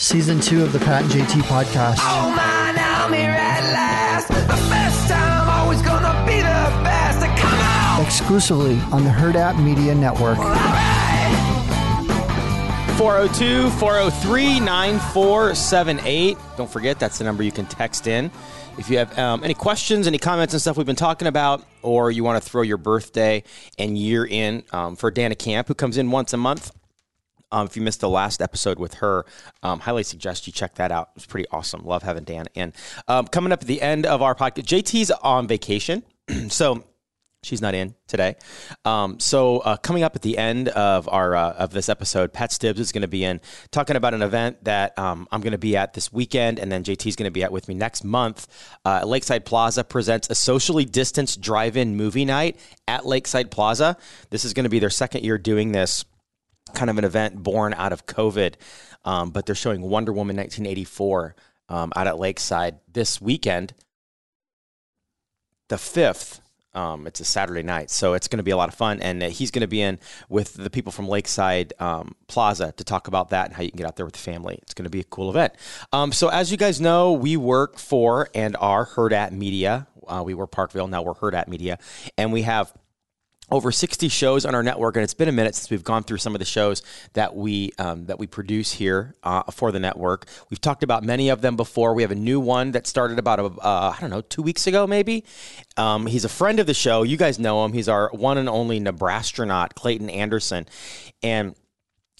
season two of the Pat and JT podcast. Oh man, I'm here at last. The best time, always gonna be the best. Come on! Exclusively on the Hurrdat Media Network. 402 403 9478. Don't forget, that's the number you can text in. If you have um, any questions, any comments, and stuff we've been talking about, or you want to throw your birthday and year in um, for Dana Camp, who comes in once a month. Um, if you missed the last episode with her, um, highly suggest you check that out. It was pretty awesome. Love having Dan. in. Um, coming up at the end of our podcast, JT's on vacation. so She's not in today. Um, so uh, coming up at the end of our uh, of this episode, Pat Stibbs is going to be in talking about an event that um, I'm going to be at this weekend, and then JT is going to be at with me next month. Uh, Lakeside Plaza presents a socially distanced drive-in movie night at Lakeside Plaza. This is going to be their second year doing this kind of an event born out of COVID, um, but they're showing Wonder Woman 1984 um, out at Lakeside this weekend, the fifth um, it's a Saturday night, so it's going to be a lot of fun. And uh, he's going to be in with the people from Lakeside um, Plaza to talk about that and how you can get out there with the family. It's going to be a cool event. Um, so, as you guys know, we work for and are Hurrdat Media. Uh, we were Parkville, now we're Hurrdat Media, and we have over 60 shows on our network and it's been a minute since we've gone through some of the shows that we um, that we produce here uh, for the network. We've talked about many of them before. We have a new one that started about a, uh, i don't know two weeks ago maybe. Um, he's a friend of the show. You guys know him. He's our one and only nebrastronaut clayton anderson. And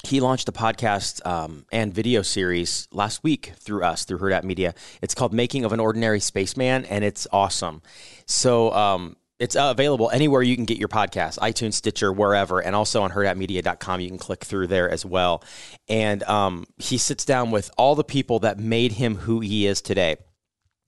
he launched a podcast um, and video series last week through us through Herd Media. It's called "Making of an Ordinary Spaceman," and it's awesome. So um, it's uh, available anywhere you can get your podcast, iTunes, Stitcher, wherever, and also on hurrdatmedia.com. You can click through there as well. And um, he sits down with all the people that made him who he is today.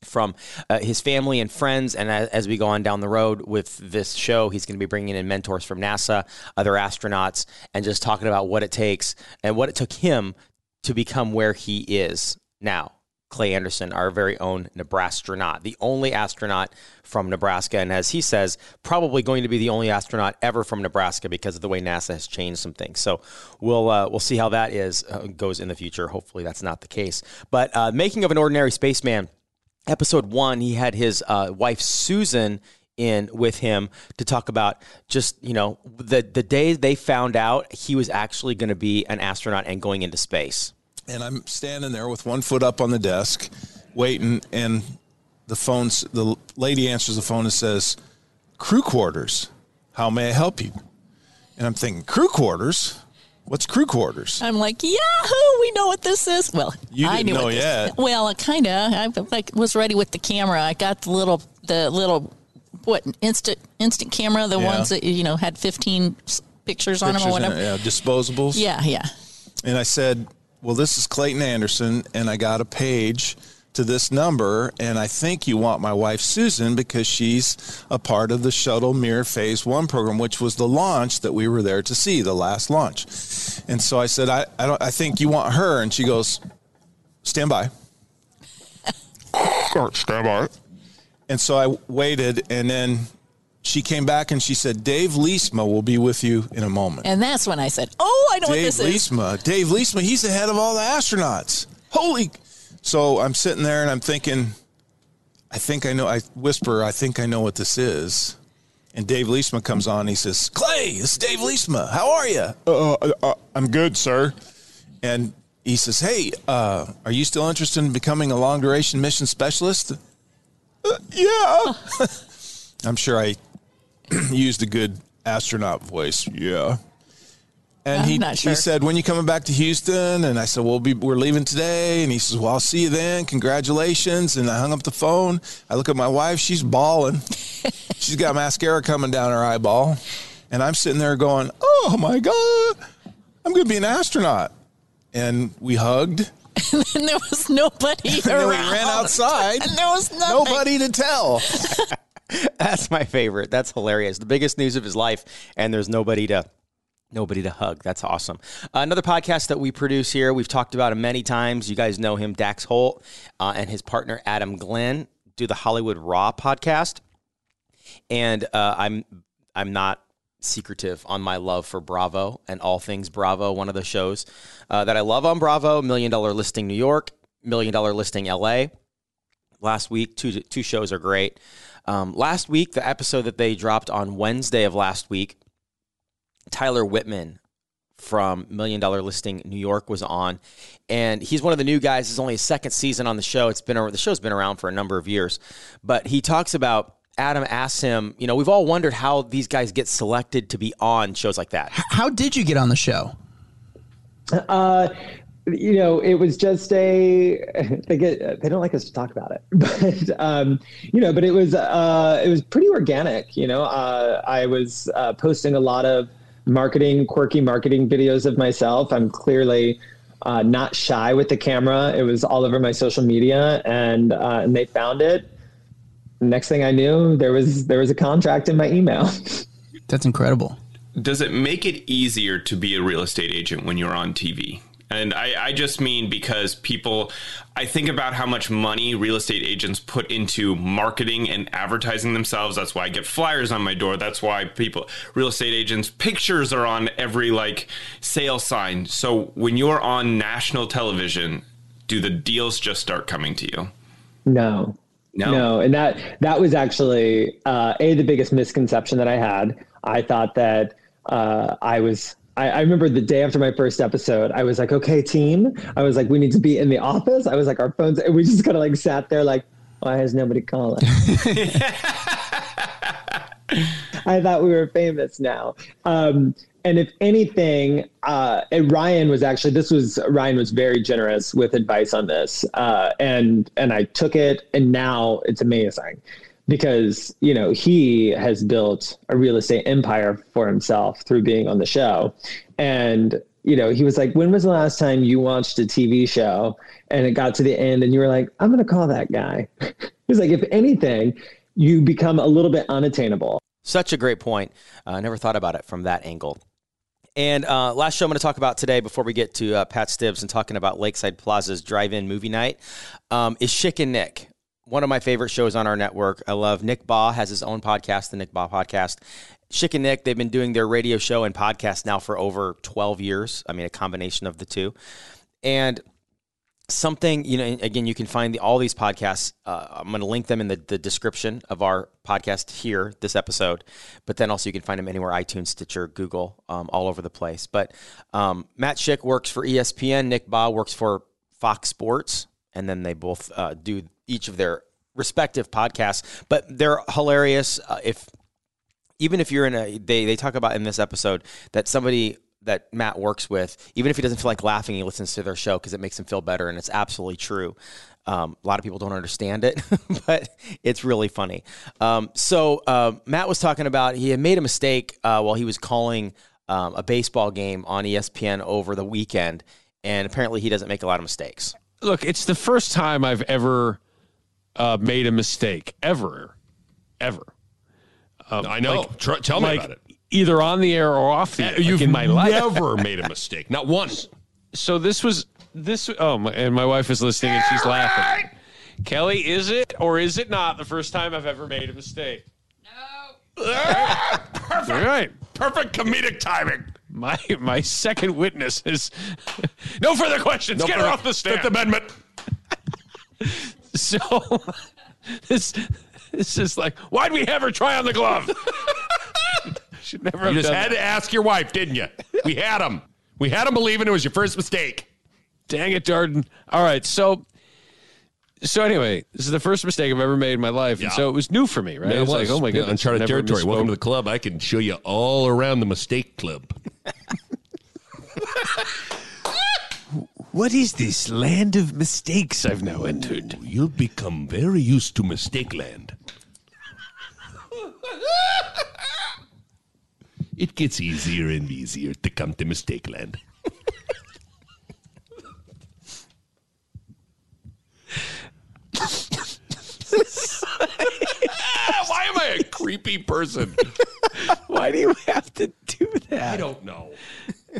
From uh, his family and friends, and as, as, we go on down the road with this show, he's going to be bringing in mentors from NASA, other astronauts, and just talking about what it takes and what it took him to become where he is now. Clay Anderson, our very own Nebrastronaut, the only astronaut from Nebraska, and as he says, probably going to be the only astronaut ever from Nebraska because of the way NASA has changed some things. So we'll uh, we'll see how that is uh, goes in the future. Hopefully, that's not the case. But uh, making of an ordinary spaceman, episode one, he had his uh, wife Susan in with him to talk about just you know the the day they found out he was actually going to be an astronaut and going into space and I'm standing there with one foot up on the desk, waiting, and the phone's the lady answers the phone and says, "Crew quarters. How may I help you?" And I'm thinking, "Crew quarters." What's crew quarters? I'm like, Yahoo! We know what this is. Well, you didn't I knew know what yet. well, kind of. I like was ready with the camera. I got the little the little what instant instant camera, the Yeah. ones that you know had 15 pictures, on them or whatever. it, yeah, disposables. Yeah, yeah. And I said, Well, this is Clayton Anderson, and I got a page to this number, and I think you want my wife Susan because she's a part of the Shuttle Mir Phase One program, which was the launch that we were there to see, the last launch. And so I said, I, I don't I think you want her, and she goes, Stand by. Stand by. And so I waited, and then she came back and she said, Dave Leestma will be with you in a moment. And that's when I said, "Oh, I know what Dave this is." Leestma. Dave Leestma, he's the head of all the astronauts. Holy. So I'm sitting there and I'm thinking, I think I know. I whisper, I think I know what this is. And Dave Leestma comes on. He says, Clay, it's Dave Leestma. How are you? Uh, uh, I'm good, sir. And he says, Hey, uh, are you still interested in becoming a long duration mission specialist? "Uh, yeah. I'm sure I used a good astronaut voice. Yeah. And I'm he, sure. he said, "When you coming back to Houston?" And I said, "We'll be we're leaving today." And he says, "Well, I'll see you then. Congratulations." And I hung up the phone. I look at my wife; she's bawling. she's got mascara coming down her eyeball, and I'm sitting there going, "Oh my god, I'm going to be an astronaut." And we hugged. and then there was nobody And then around. we ran outside. and there was nothing. Nobody to tell. That's my favorite. That's hilarious. The biggest news of his life, and there's nobody to nobody to hug. That's awesome. Uh, another podcast that we produce here. We've talked about him many times. You guys know him, Dax Holt, uh, and his partner Adam Glenn do the Hollywood Raw podcast. And uh, I'm I'm not secretive on my love for Bravo and all things Bravo. One of the shows uh, that I love on Bravo, Million Dollar Listing New York, Million Dollar Listing LA. Last week, two two shows are great. Um, last week, the episode that they dropped on Wednesday of last week, Tyler Whitman from Million Dollar Listing New York was on, and he's one of the new guys. It's only his second season on the show. It's been the show's been around for a number of years, but he talks about Adam asks him. You know, we've all wondered how these guys get selected to be on shows like that. How did you get on the show? Uh, you know, it was just a they get they don't like us to talk about it, but um, you know, but it was uh, it was pretty organic. You know, uh, I was uh, posting a lot of marketing, quirky marketing videos of myself. I'm clearly uh, not shy with the camera. It was all over my social media, and uh, and they found it. Next thing I knew, there was there was a contract in my email. That's incredible. Does it make it easier to be a real estate agent when you're on TV? And I, I, just mean because people, I think about how much money real estate agents put into marketing and advertising themselves. That's why I get flyers on my door. That's why people, real estate agents, pictures are on every like sale sign. So when you're on national television, do the deals just start coming to you? No. No. no. And that that was actually uh, a the biggest misconception that I had. I thought that uh, I was I, I, remember the day after my first episode, I was like, okay, team. I was like, we need to be in the office. I was like, our phones, and we just kind of like sat there like, why is nobody calling? I thought we were famous now. Um, and if anything, uh, and Ryan was actually this was Ryan was very generous with advice on this, uh, and and I took it, and now it's amazing because you know he has built a real estate empire for himself through being on the show. And you know he was like when was the last time you watched a tv show and it got to the end and you were like i'm going to call that guy? He's like if anything you become a little bit unattainable. Such a great point. I uh, never thought about it from that angle. And uh, last show I'm going to talk about today, before we get to uh, Pat Stibbs and talking about Lakeside Plaza's drive-in movie night, um, is Schick and Nick one of my favorite shows on our network. I love Nick Bahe has his own podcast, the Nick Bahe Podcast. Schick and Nick, they've been doing their radio show and podcast now for over 12 years. I mean, a combination of the two. And something, you know, again, you can find the, all these podcasts. Uh, I'm going to link them in the, the description of our podcast here, this episode. But then also you can find them anywhere iTunes, Stitcher, Google, um, all over the place. But um, Matt Schick works for ESPN, Nick Bahe works for Fox Sports. And then they both uh, do each of their respective podcasts, but they're hilarious. Uh, if even if you're in a, they they talk about in this episode that somebody that Matt works with, even if he doesn't feel like laughing, he listens to their show because it makes him feel better, and it's absolutely true. Um, a lot of people don't understand it, but it's really funny. Um, so uh, Matt was talking about he had made a mistake uh, while he was calling um, a baseball game on ESPN over the weekend, and apparently he doesn't make a lot of mistakes. Look, it's the first time I've ever uh, made a mistake ever, ever. Um, I know. Like, Tr- tell me about it. Either on the air or off the uh, air. You've like in my life. never made a mistake, not once. So this was this. Oh, my, and my wife is listening and she's laughing. Kelly, is it or is it not the first time I've ever made a mistake? No. Perfect. All right. Perfect comedic timing. My my second witness is no further questions. No Get her off the stand. Fifth Amendment. So this this is like, why'd we have her try on the glove? Should never. You just had that. to ask your wife, didn't you? We had him. We had him believing it was your first mistake. Dang it, Darden. All right, so so anyway, this is the first mistake I've ever made in my life, yeah. and so it was new for me, right? It was, like, oh my god, uncharted territory. Misspoke. Welcome to the club. I can show you all around the mistake club. What is this land of mistakes I've now entered? Oh, You'll become very used to mistake land. it gets easier and easier to come to mistake land. Why am I a creepy person? Why do you have to do that? I don't know.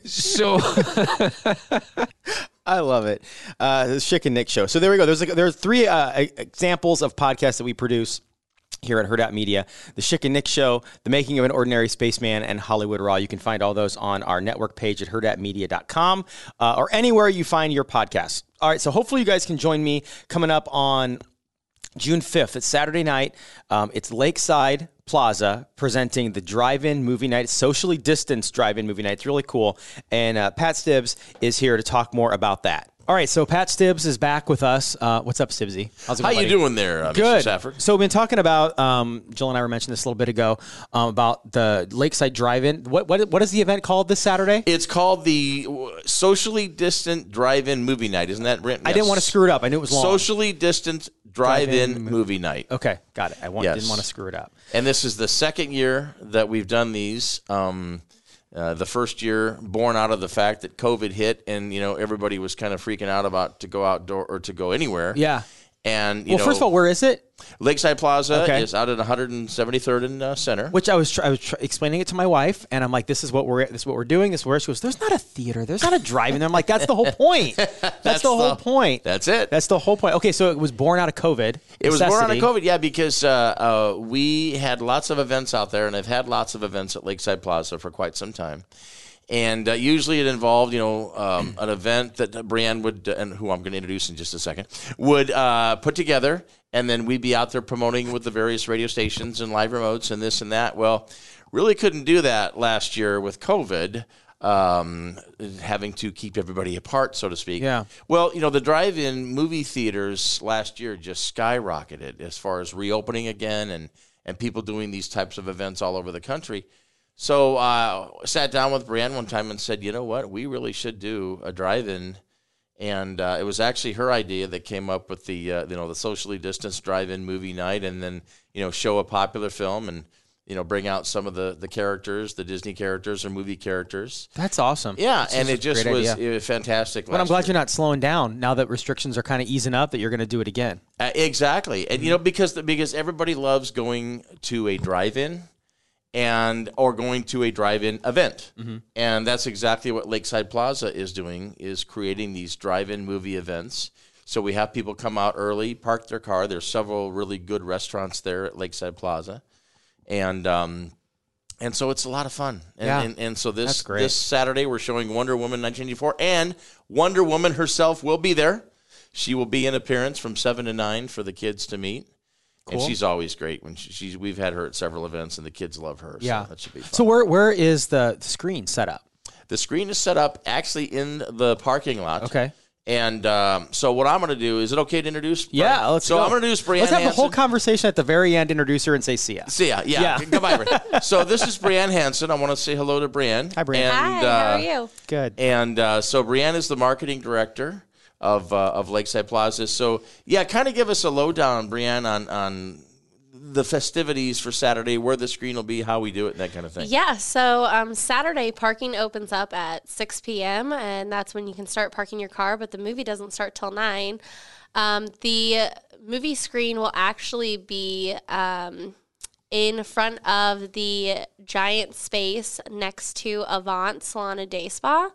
So I love it. Uh, the Schick and Nick show. So there we go. There's like, there are three uh, examples of podcasts that we produce here at Herd Media, The Schick and Nick Show, The Making of an Ordinary Spaceman, and Hollywood Raw. You can find all those on our network page at hurrdatmedia.com uh, or anywhere you find your podcasts. All right, so hopefully you guys can join me coming up on June 5th. It's Saturday night. Um, it's Lakeside Plaza presenting the drive-in movie night, socially distanced drive-in movie night. It's really cool. And uh, Pat Stibbs is here to talk more about that. All right, so Pat Stibbs is back with us. Uh, what's up, Stibbsy? How's it How going, you buddy? doing there, uh, Mr. Good. Safford? So we've been talking about. Um, Jill and I were mentioning this a little bit ago um, about the Lakeside Drive-In. What what what is the event called this Saturday? It's called the uh, socially distant drive-in movie night. Isn't that written? I didn't want to screw it up. I knew it was long. Socially distant drive-in, Drive-in movie night. Okay, got it. I want, Yes. didn't want to screw it up. And this is the second year that we've done these. Um, uh, the first year, born out of the fact that COVID hit, and you know everybody was kind of freaking out about to go outdoor or to go anywhere. Yeah. And you Well, know, first of all, where is it? Lakeside Plaza Okay. is out at 173rd and uh, Center. Which I was tr- I was tr- explaining it to my wife, and I'm like, "This is what we're this is what we're doing. This is where she goes. There's not a theater. There's not a drive-in. there." I'm like, "That's the whole point. That's, the whole point. That's it. That's the whole point." Okay, so it was born out of COVID. It was born out of. COVID, yeah, because uh, uh, we had lots of events out there, and I've had lots of events at Lakeside Plaza for quite some time. And uh, usually it involved, you know, um, an event that Brienne would, uh, and who I'm going to introduce in just a second, would uh, put together, and then we'd be out there promoting with the various radio stations and live remotes and this and that. Well, really couldn't do that last year with COVID, um, having to keep everybody apart, so to speak. Yeah. Well, you know, the drive-in movie theaters last year just skyrocketed as far as reopening again and and people doing these types of events all over the country. So uh, sat down with Brienne one time and said, you know what, we really should do a drive-in. And uh, it was actually her idea that came up with the uh, you know the socially distanced drive-in movie night, and then you know show a popular film and you know bring out some of the the characters, the Disney characters or movie characters. That's awesome. Yeah, and it just was, idea. it was fantastic. But I'm glad year. you're not slowing down now that restrictions are kind of easing up. That you're going to do it again. Uh, exactly, and you know because the, because everybody loves going to a drive-in, and or going to a drive-in event, and that's exactly what Lakeside Plaza is doing is creating these drive-in movie events. So we have people come out early, park their car. There's several really good restaurants there at Lakeside Plaza, and um, and so it's a lot of fun. And, Yeah. and, and so this this Saturday we're showing Wonder Woman 1984, and Wonder Woman herself will be there. She will be in appearance from seven to nine for the kids to meet. And she's always great when she, she's. We've had her at several events, and the kids love her. Yeah, so that should be fun. So where where is the screen set up? the screen is set up actually in the parking lot. Okay. And um, so what I'm going to do is it okay to introduce? Yeah, Brian? let's So go. I'm going to introduce Brianne. Let's have the whole conversation at the very end. Introduce her and say see ya. See ya. Yeah. Yeah. Goodbye, Brianne. So this is Brianne Hansen. I want to say hello to Brianne. Hi, Brianne. And, Hi, how uh, are you? Good. And uh, so Brianne is the marketing director of uh, of Lakeside Plaza. So yeah, kind of give us a lowdown, Brianne, on on the festivities for Saturday, where the screen will be, how we do it, that kind of thing. Yeah, so um, Saturday parking opens up at 6 p.m., and that's when you can start parking your car, but the movie doesn't start till 9. Um, the movie screen will actually be um, in front of the giant space next to Avant Salon and Day Spa.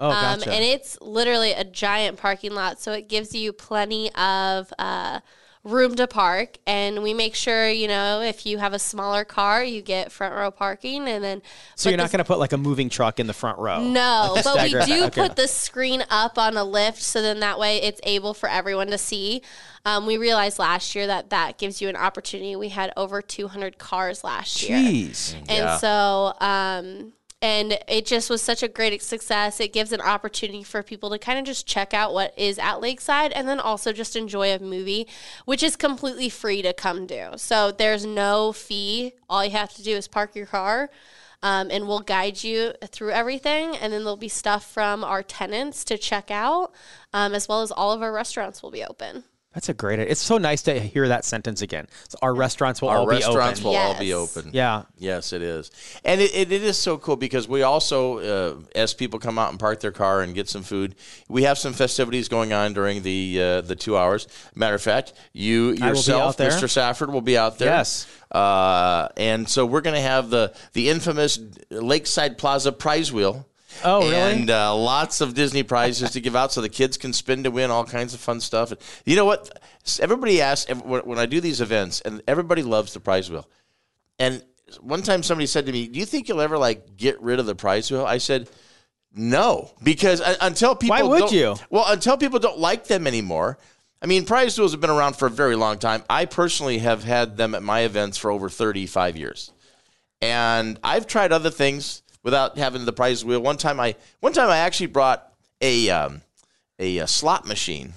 Oh, Um, gotcha. and it's literally a giant parking lot, so it gives you plenty of uh, room to park. And we make sure, you know, if you have a smaller car, you get front row parking, and then. So you're not going to put like a moving truck in the front row. No, but we do okay. put the screen up on a lift, so then that way it's able for everyone to see. Um, we realized last year that that gives you an opportunity. We had over 200 cars last year. Jeez. And Yeah. so, um, and it just was such a great success. It gives an opportunity for people to kind of just check out what is at Lakeside and then also just enjoy a movie, which is completely free to come do. So there's no fee. All you have to do is park your car. Um, and we'll guide you through everything. And then there'll be stuff from our tenants to check out, um, as well as all of our restaurants will be open. That's a great. It's so nice to hear that sentence again. So our restaurants will Our all restaurants be open. Our restaurants will all be open. Yeah. Yes, it is, and it, it, it is so cool because we also, uh, as people come out and park their car and get some food, we have some festivities going on during the uh, the two hours. Matter of fact, you I will be yourself. Mr. Safford, will be out there. Yes. uh, and so we're going to have the the infamous Lakeside Plaza prize wheel. Oh, really? And uh, lots of Disney prizes to give out so the kids can spin to win all kinds of fun stuff. And you know what? Everybody asks when I do these events, and everybody loves the prize wheel. And one time somebody said to me, "Do you think you'll ever like get rid of the prize wheel?" I said, "No, because uh, until people Why would you? Well, until people don't like them anymore." I mean, prize wheels have been around for a very long time. I personally have had them at my events for over 35 years. And I've tried other things without having the prize wheel. One time I one time I actually brought a um, a, uh slot machine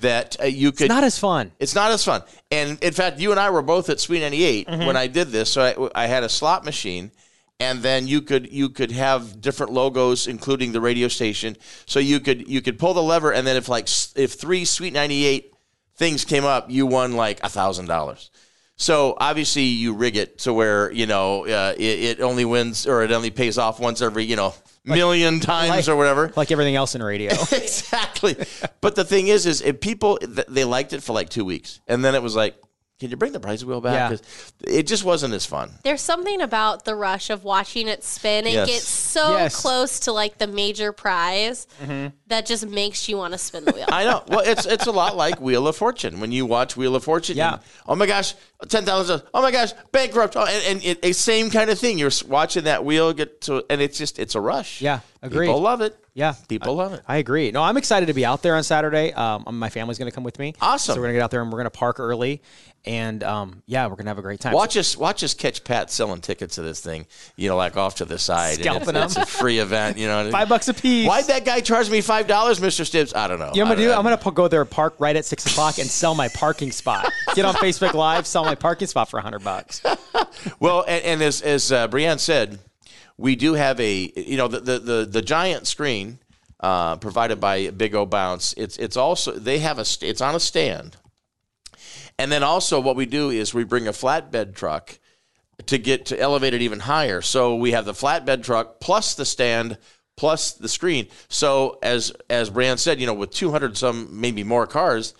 that uh, you could It's not as fun. it's not as fun. And in fact, you and I were both at Sweet 98 Mhm. when I did this. So I, I had a slot machine and then you could you could have different logos including the radio station. So you could you could pull the lever and then if like if 3 Sweet 98 things came up, you won like a $1000. So obviously you rig it to where, you know, uh, it, it only wins or it only pays off once every, you know, million times like- or whatever. Like everything else in radio. exactly. But the thing is, is if people they liked it for like two weeks, and then it was like, can you bring the prize wheel back? Yeah. 'Cause It just wasn't as fun. There's something about the rush of watching it spin. It Yes. gets so Yes. close to like the major prize mm-hmm. that just makes you want to spin the wheel. I know. Well, it's it's a lot like Wheel of Fortune. When you watch Wheel of Fortune, yeah. oh my gosh, ten thousand. Oh my gosh, bankrupt. Oh, and, and it, it's same kind of thing. You're watching that wheel get to, and it's just it's a rush. Yeah, agreed. People love it. Yeah, people love it. I agree. No, I'm excited to be out there on Saturday. Um, my family's going to come with me. Awesome. So we're going to get out there and we're going to park early, and um, yeah, we're going to have a great time. Watch us, watch us catch Pat selling tickets to this thing. You know, like off to the side. Scalping it's, 'em. It's a free event. You know, Five bucks a piece. Why'd that guy charge me five dollars, Mister Stibbs? I don't know. You know what I I'm gonna do? I'm gonna go there, park right at six o'clock, and sell my parking spot. Get on Facebook Live, sell my parking spot for hundred bucks. Well, and, and as as uh, Brianne said, we do have a you know the the the, the giant screen uh, provided by Big O Bounce. It's it's also they have a it's on a stand, and then also what we do is we bring a flatbed truck to get to elevate it even higher. So we have the flatbed truck plus the stand plus the screen. So as as Brian said, you know, with 200 some maybe more cars,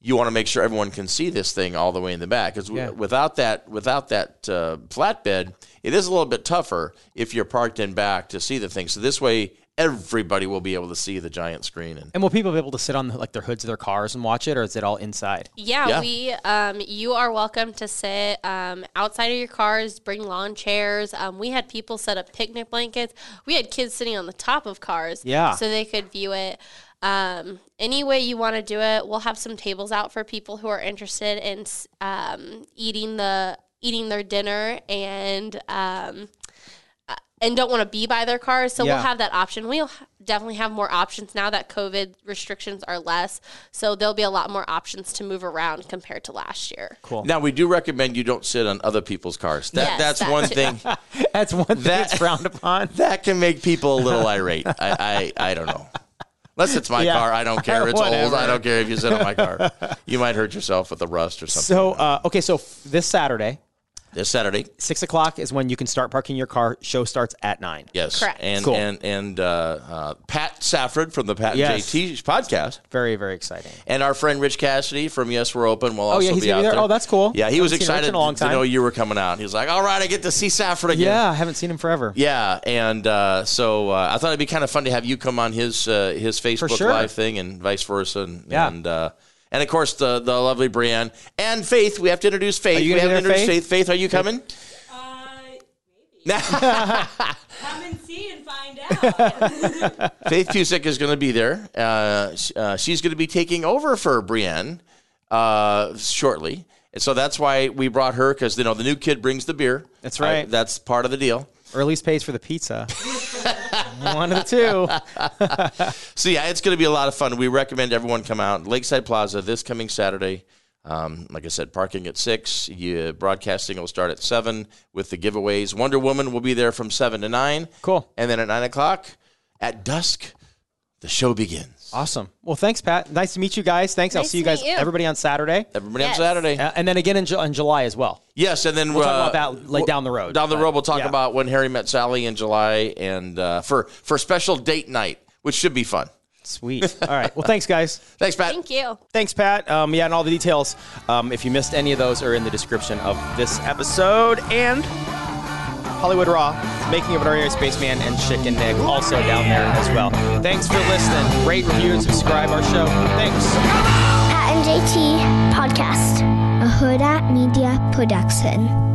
you want to make sure everyone can see this thing all the way in the back. Because Yeah. without that without that uh, flatbed, it is a little bit tougher if you're parked in back to see the thing. So this way, everybody will be able to see the giant screen. And And will people be able to sit on like their hoods of their cars and watch it, or is it all inside? Yeah, Yeah. we um, you are welcome to sit um, outside of your cars. Bring lawn chairs. Um, we had people set up picnic blankets. We had kids sitting on the top of cars. Yeah. so they could view it. Um, any way you want to do it, we'll have some tables out for people who are interested in um, eating the eating their dinner and um, uh, and don't want to be by their cars. So Yeah. we'll have that option. We'll definitely have more options now that COVID restrictions are less. So there'll be a lot more options to move around compared to last year. Cool. now we do recommend you don't sit on other people's cars. That Yes, that's that one thing. That's one thing That- that's frowned upon. that can make people a little irate. I, I, I don't know. Unless it's my Yeah. car, I don't care. It's old. I don't care if you sit on my car. You might hurt yourself with the rust or something. So uh, okay, so f- this Saturday, this Saturday, six o'clock is when you can start parking your car. Show starts at nine. yes, Correct. and Cool. and and uh, uh, Pat Safford from the Pat Yes. JT podcast, Very very exciting. and our friend Rich Cassidy from Yes We're Open will Oh, also yeah, he's be out be there? there. Oh, that's cool. Yeah, he was Haven't seen Rich excited in a long to know you were coming out. He was like, "All right, I get to see Safford again." Yeah, I haven't seen him forever. Yeah, and uh, so uh, I thought it'd be kind of fun to have you come on his uh, his Facebook sure. Live thing and vice versa, and Yeah. and, uh, and of course the the lovely Brienne and Faith. We have to introduce Faith. Are you we gonna haven't introduced Faith? Faith, are you coming? Maybe. Come and see and find out. Faith Pusick is going to be there. Uh, sh- uh, she's going to be taking over for Brienne uh, shortly, and so that's why we brought her because you know the new kid brings the beer. That's right. Uh, that's part of the deal. Or at least pays for the pizza. One of the two. So yeah, it's going to be a lot of fun. We recommend everyone come out Lakeside Plaza this coming Saturday. Um, like I said, parking at six. You, broadcasting will start at seven with the giveaways. Wonder Woman will be there from seven to nine. Cool. And then at nine o'clock, at dusk, the show begins. Awesome. Well, thanks, Pat. Nice to meet you guys. Thanks. I'll see you guys, you. everybody on Saturday. Everybody Yes. on Saturday. Uh, and then again in, Ju- in July as well. Yes, and then We'll talk uh, about that like down the road. Down the But, road, we'll talk yeah. about when Harry met Sally in July, and uh, for for special date night, which should be fun. Sweet. All right. Well, thanks, guys. Thanks, Pat. Thank you. Thanks, Pat. Um, yeah, and all the details, um, if you missed any of those, are in the description of this episode. And Hollywood Raw, Making of an Ordinary Spaceman, and Schick and Nick also down there as well. Thanks for listening. Rate, review, and subscribe our show. Thanks. Pat and JT Podcast, a Hurrdat Media Production.